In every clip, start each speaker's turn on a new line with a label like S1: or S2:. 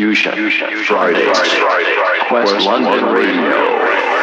S1: Fusion,
S2: Fridays, Friday, Friday, Quest, Quest London, London Radio. Radio.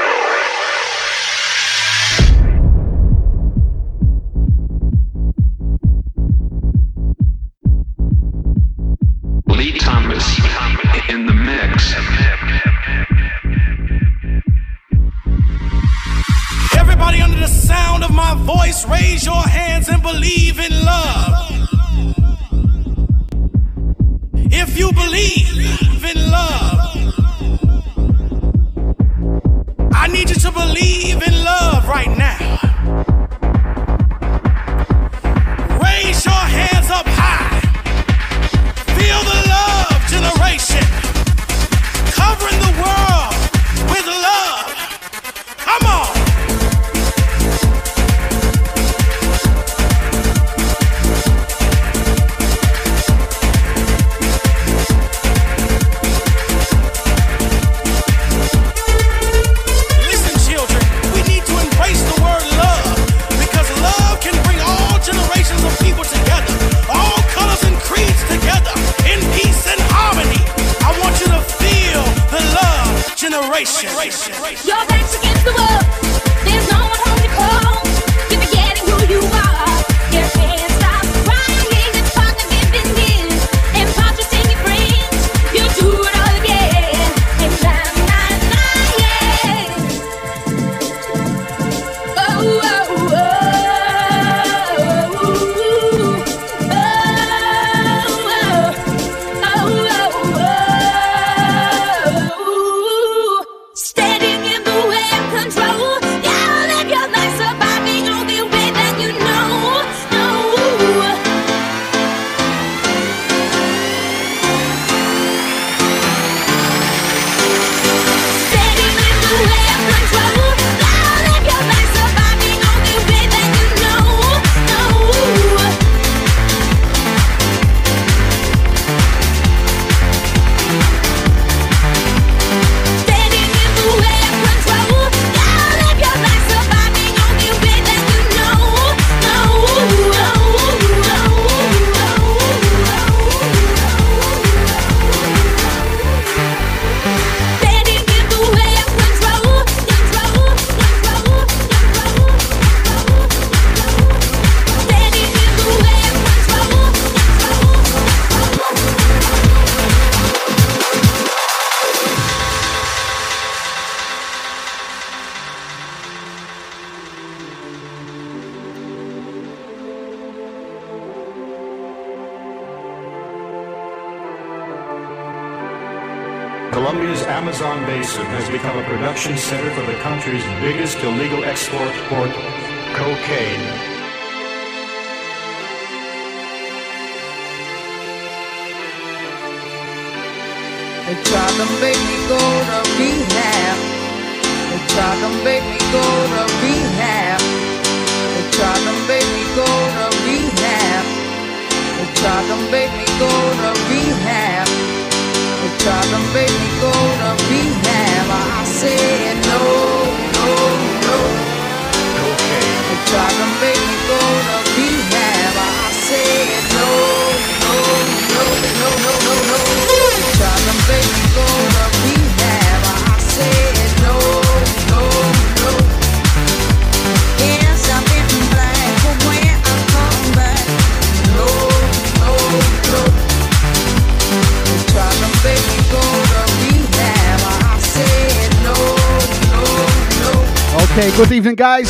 S3: Hey, good evening, guys.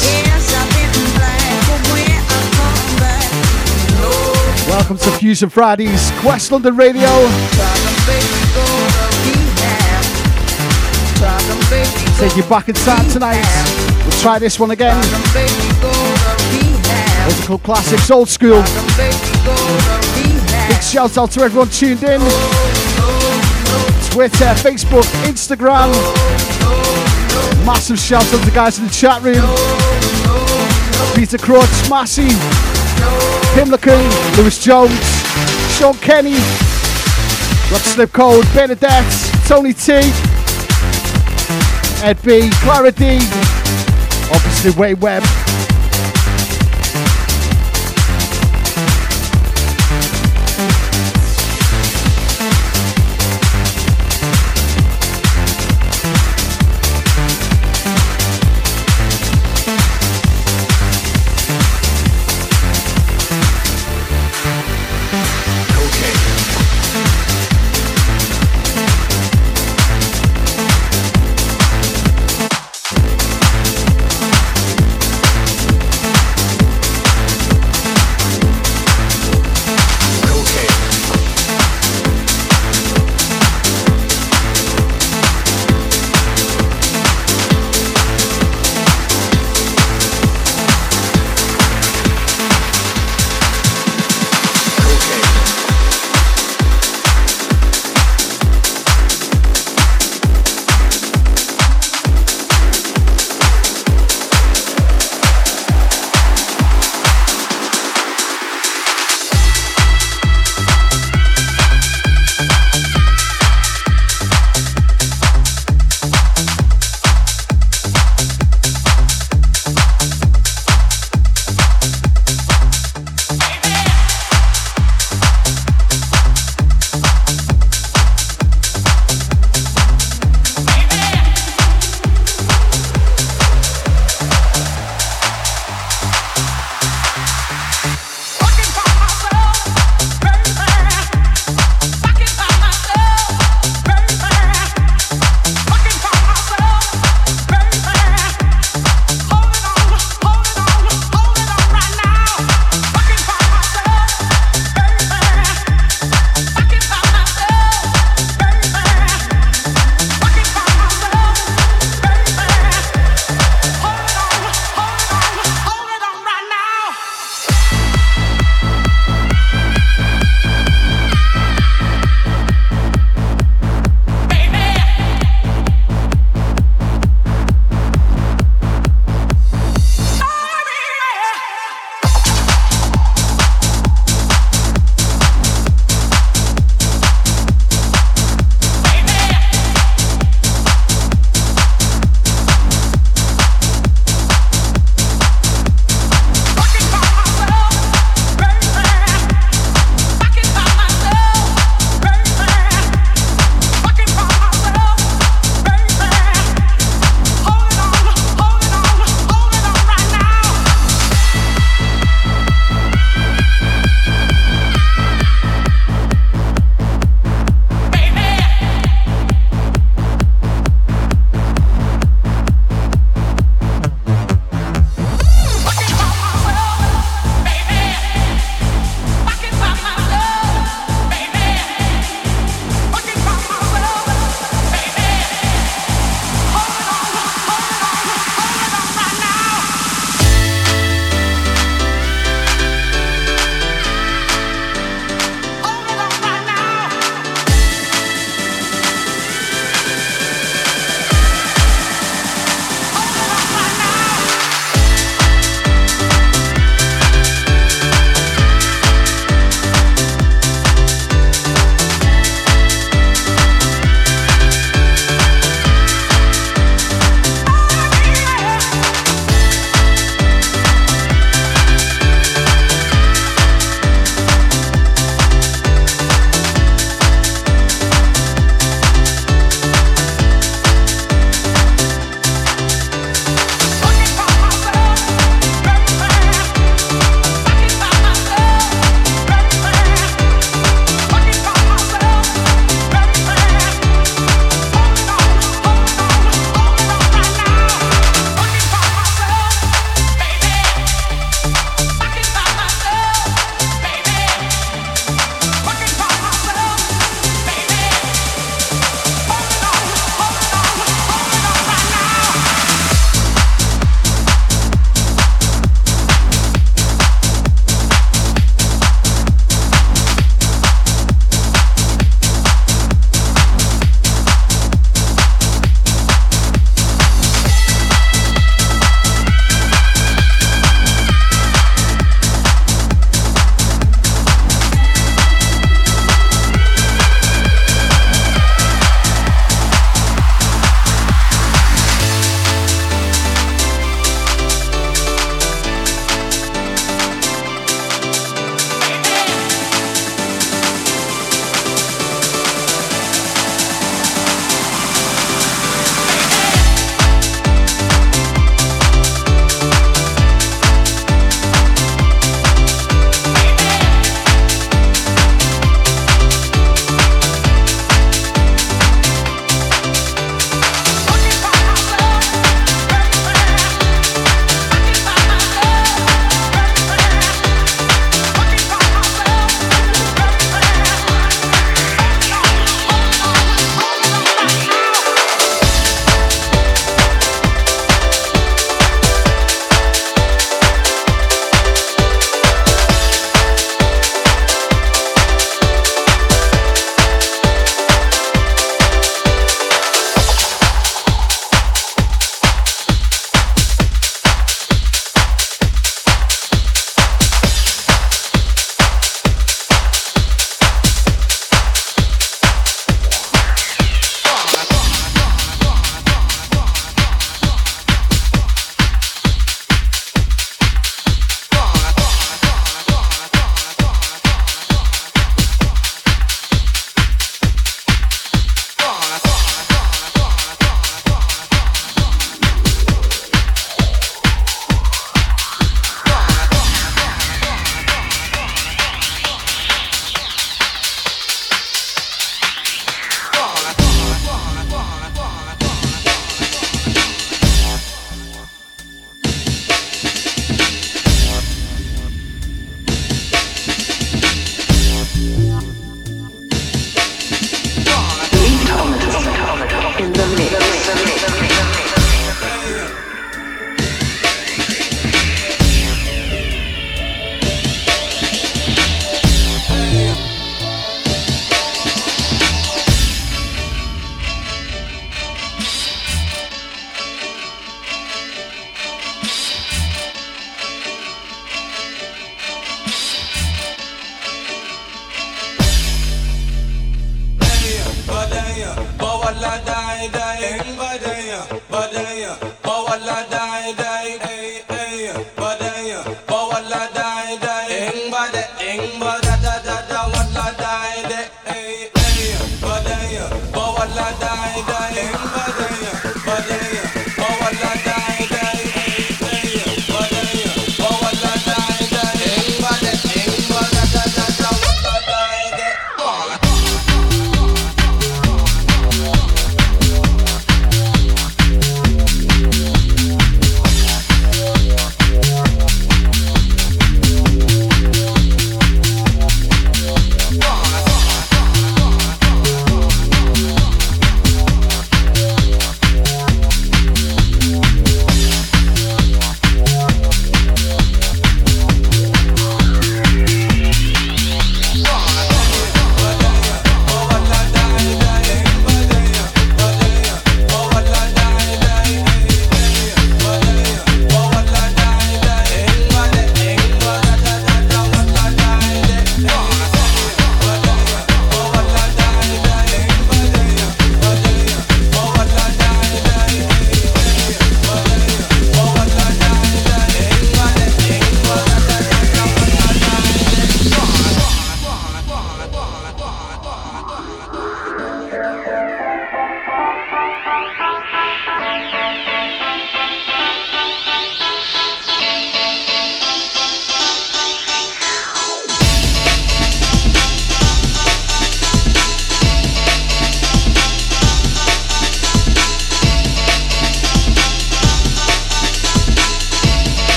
S3: Welcome to Fusion Fridays, Quest London Radio. Take you back inside tonight. We'll try this one again. Musical classics, old school. Big shout out to everyone tuned in. Twitter, Facebook, Instagram. Massive shout out to the guys in the chat room. Peter Crutch, Massey, Kim LaCoon, Lewis Jones, Sean Kenny, Rob Slipcold, Benedette, Tony T, Ed B, Clara D, obviously Way Webb,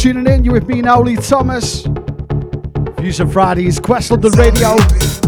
S4: tuning in, You're with me now, Lee Thomas. Fusion Fridays, Quest London Radio.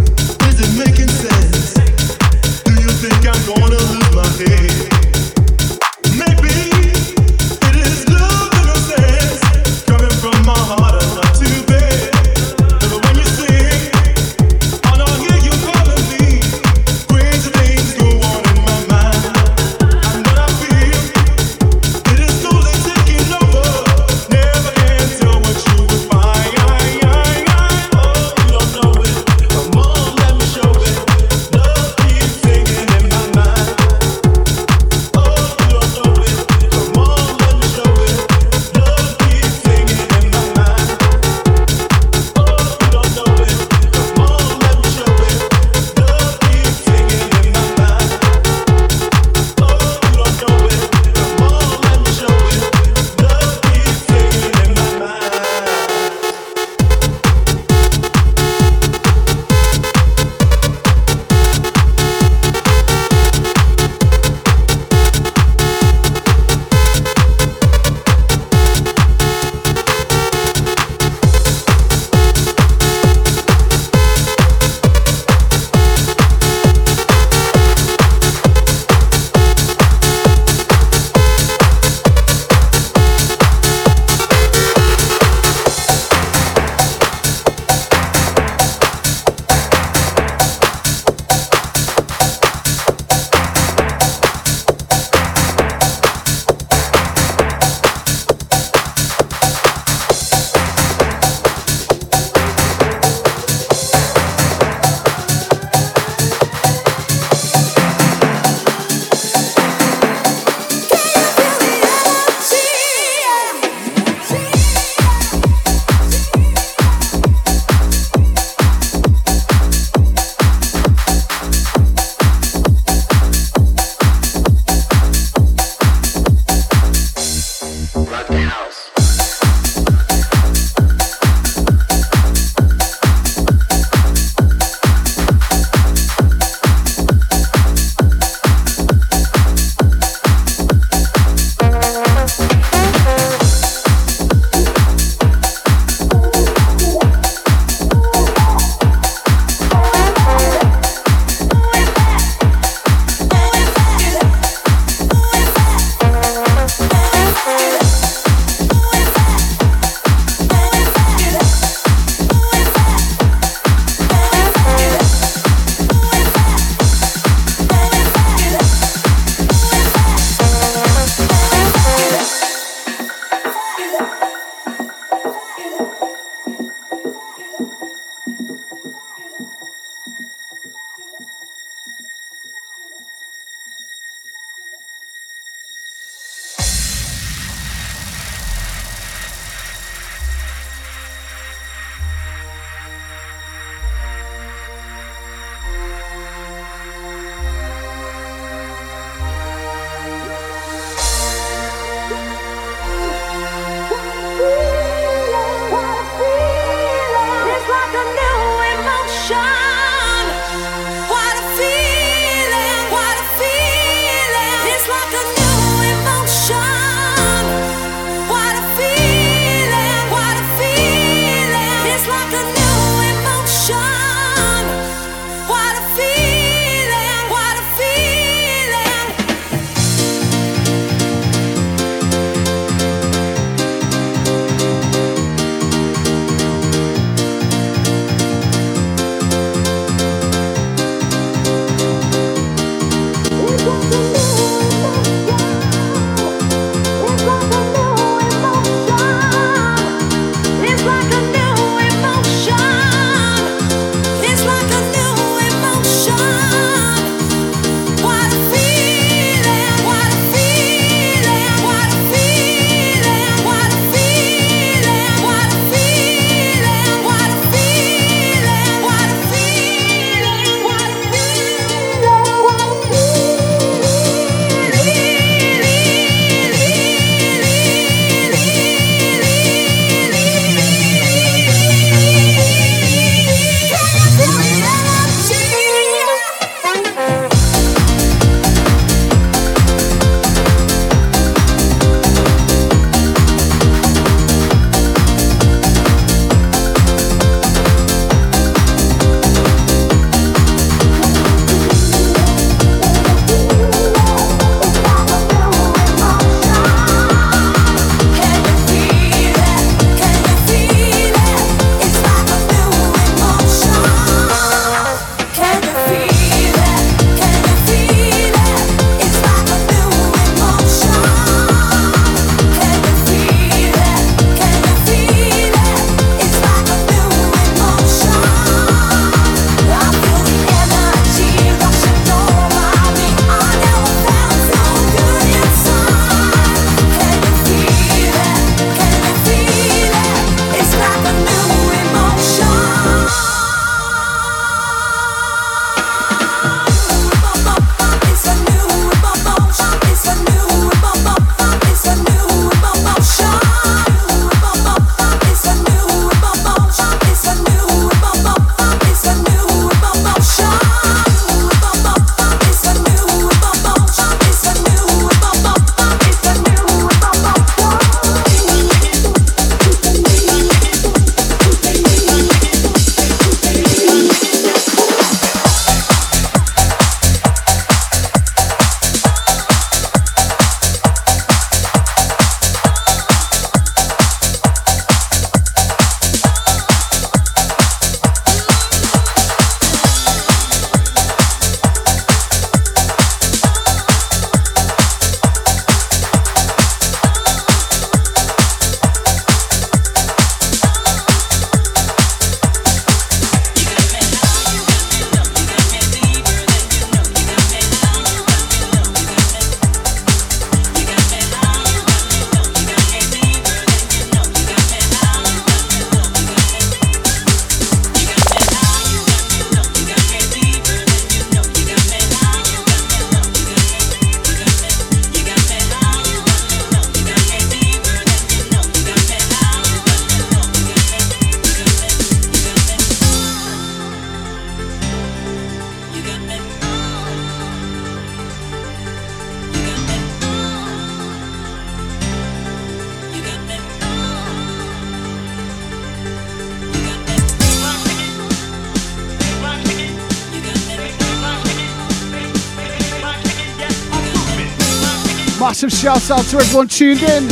S2: Massive shout out to everyone tuned in.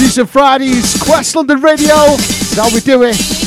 S2: These are Fridays, Quest London Radio. That's how we do it.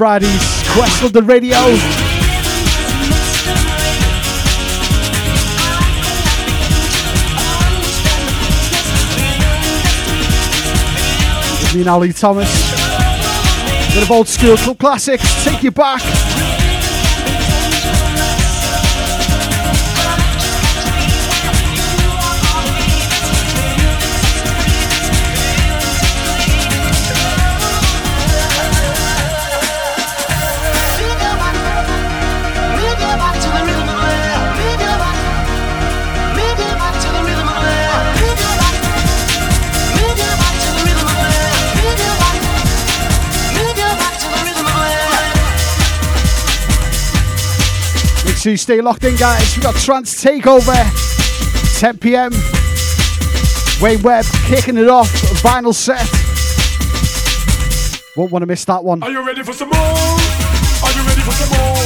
S2: Fridays, Quest the Radio. Me and Ali Thomas. Bit of old school club classics, take you back. You stay locked in, guys. We got Trance Takeover, 10 p.m. Wayne Webb kicking it off, vinyl set. Won't want to miss that one.
S5: Are you ready for some more? Are you ready for some more?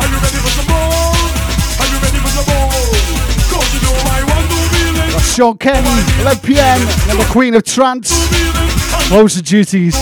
S5: Are you ready for some more? Are you ready for some more? Cause you know I want to feel it.
S2: Got Sean Kenny, 11 p.m. And the Queen of Trance. Close the duties.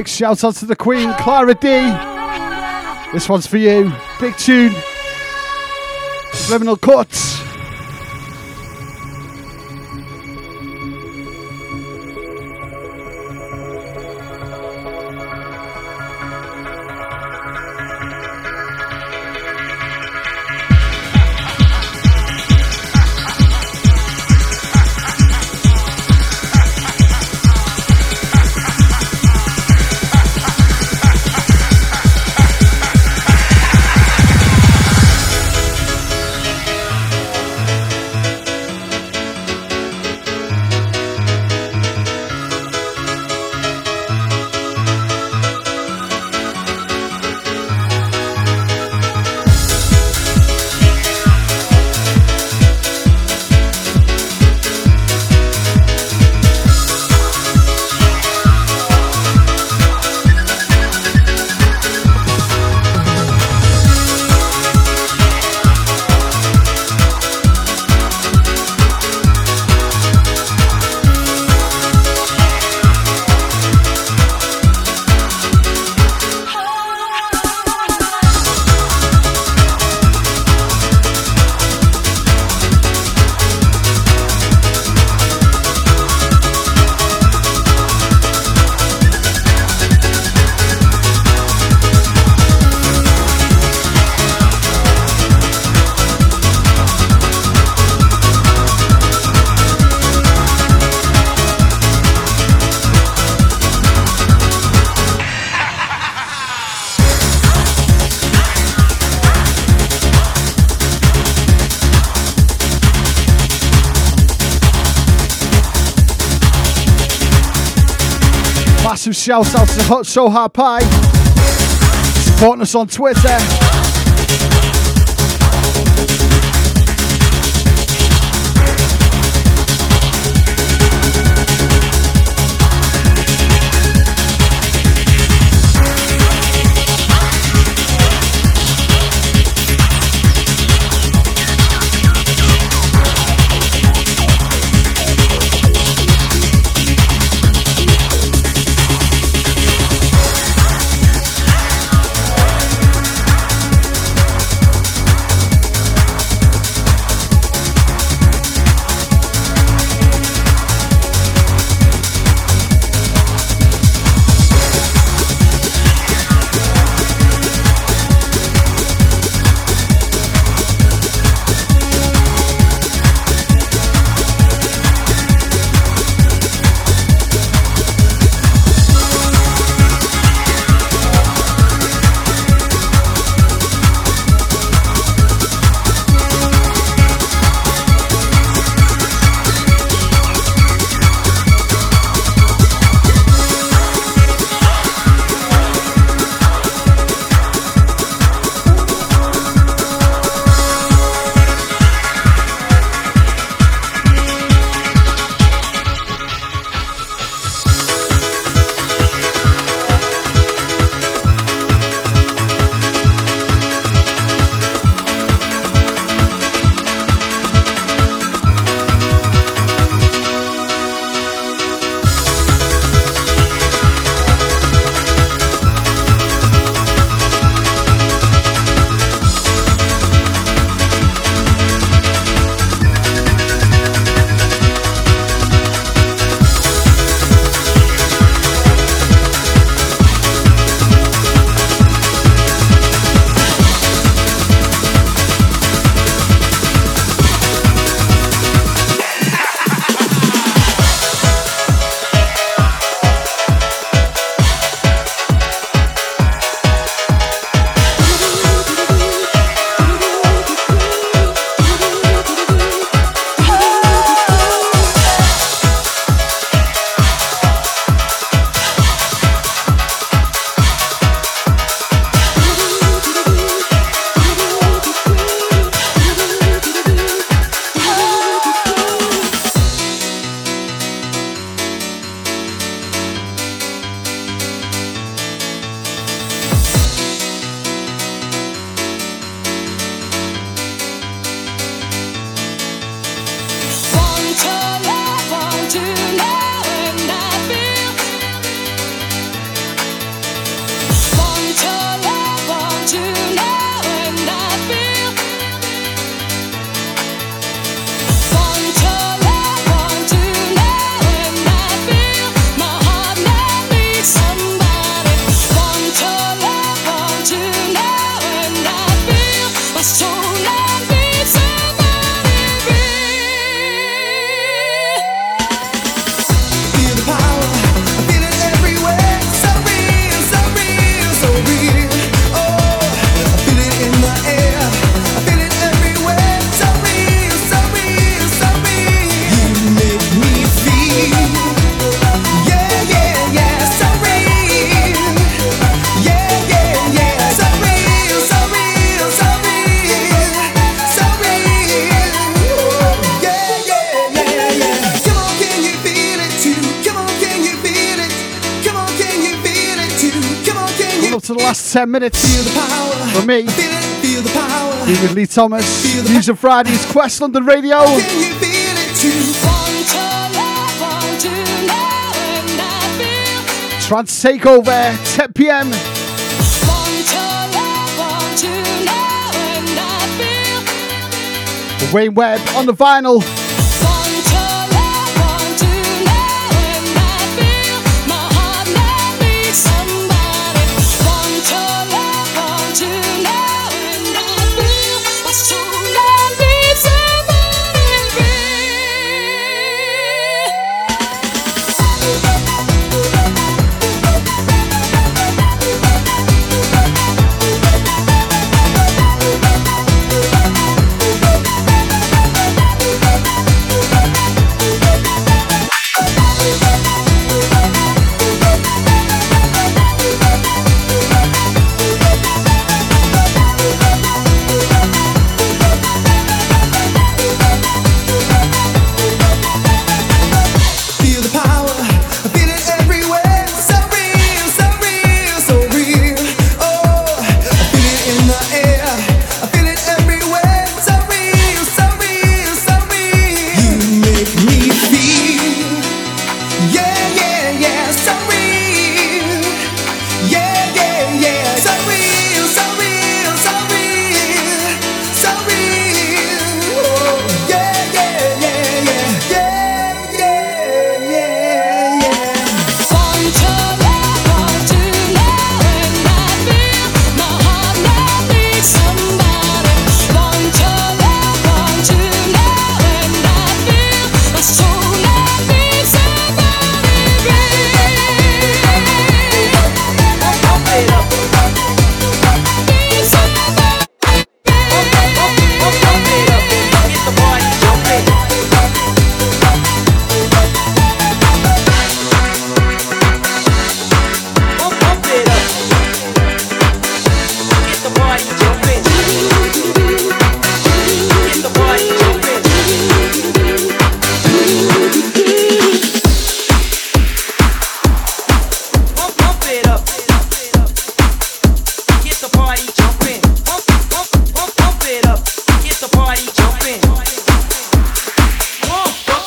S3: Big shout out to the Queen, Clara D. This one's for you. Big tune. Subliminal cuts. Shout out to Hot So Hot Pie. Supporting us on Twitter.
S6: 10 minutes. For me, feel with Lee Thomas. Fusion Fridays, West London Radio. Trance Takeover, 10 p.m. Wayne Webb on the vinyl.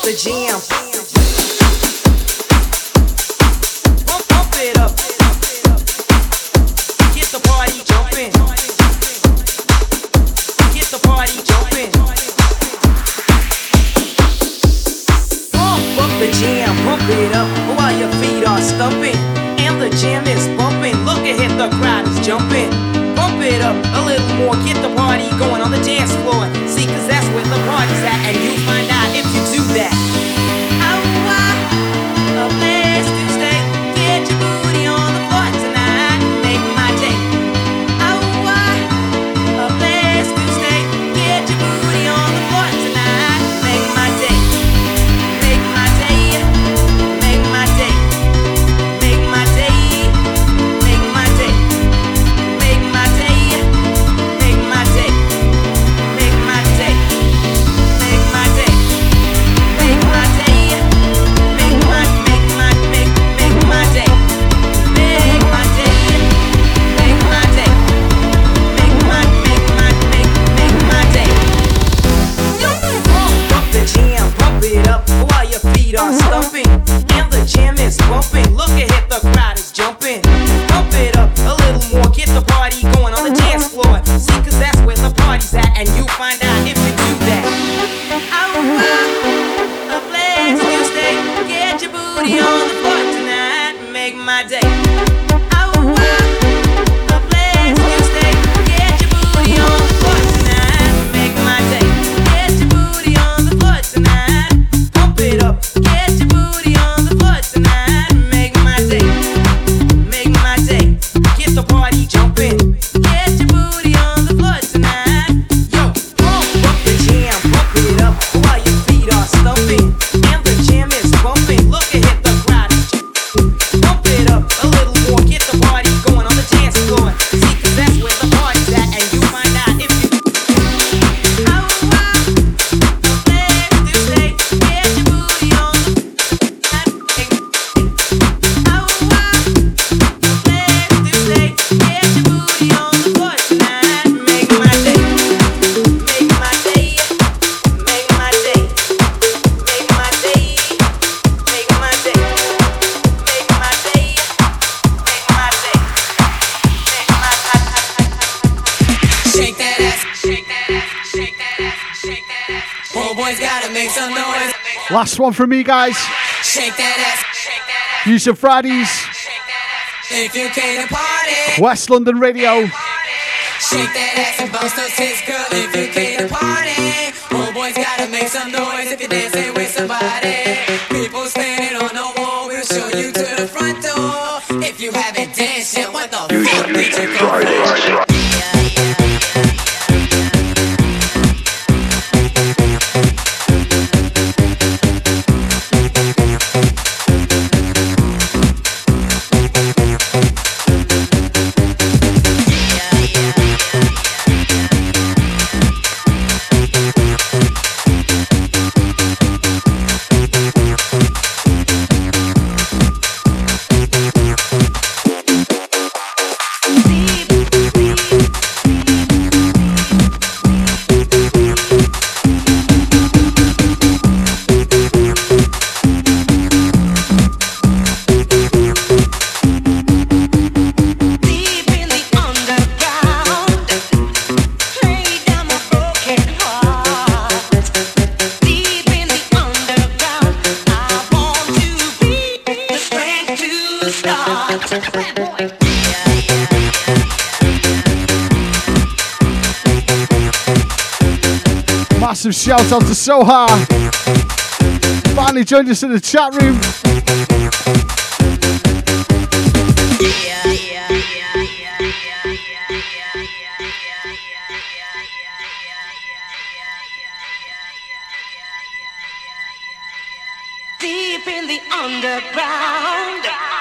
S7: the
S8: jam.
S3: One from me, guys.
S9: Shake that ass.
S3: Shake that Fusion Fridays,
S9: If you came to party,
S3: West London Radio.
S9: shake that ass and bounce those tits, girl. If you came to party, homeboys gotta make some noise if you're dancing with somebody. People standing on the wall, we'll show you to the front door. If you haven't danced yet, what the fuck did you come
S3: Massive shout out to Soha. Finally joined us in the chat room.
S2: Deep in the underground.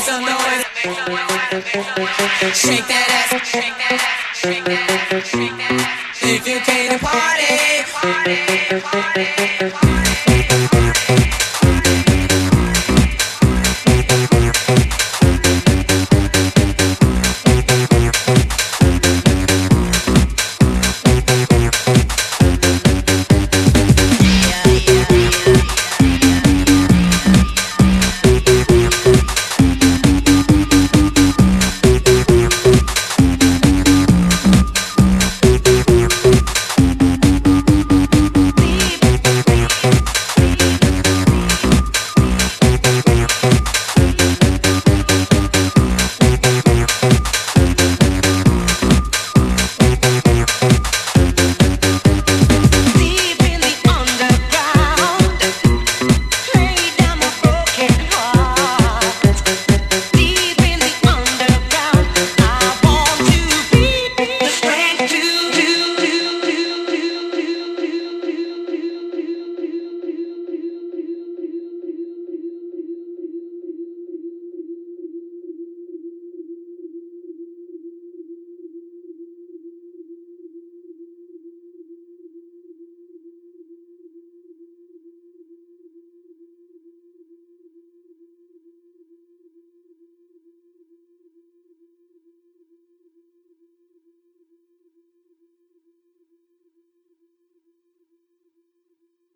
S9: Make some noise. Shake that ass. Shake that ass. Shake that ass. Shake that ass. If you came to party, party, party, party.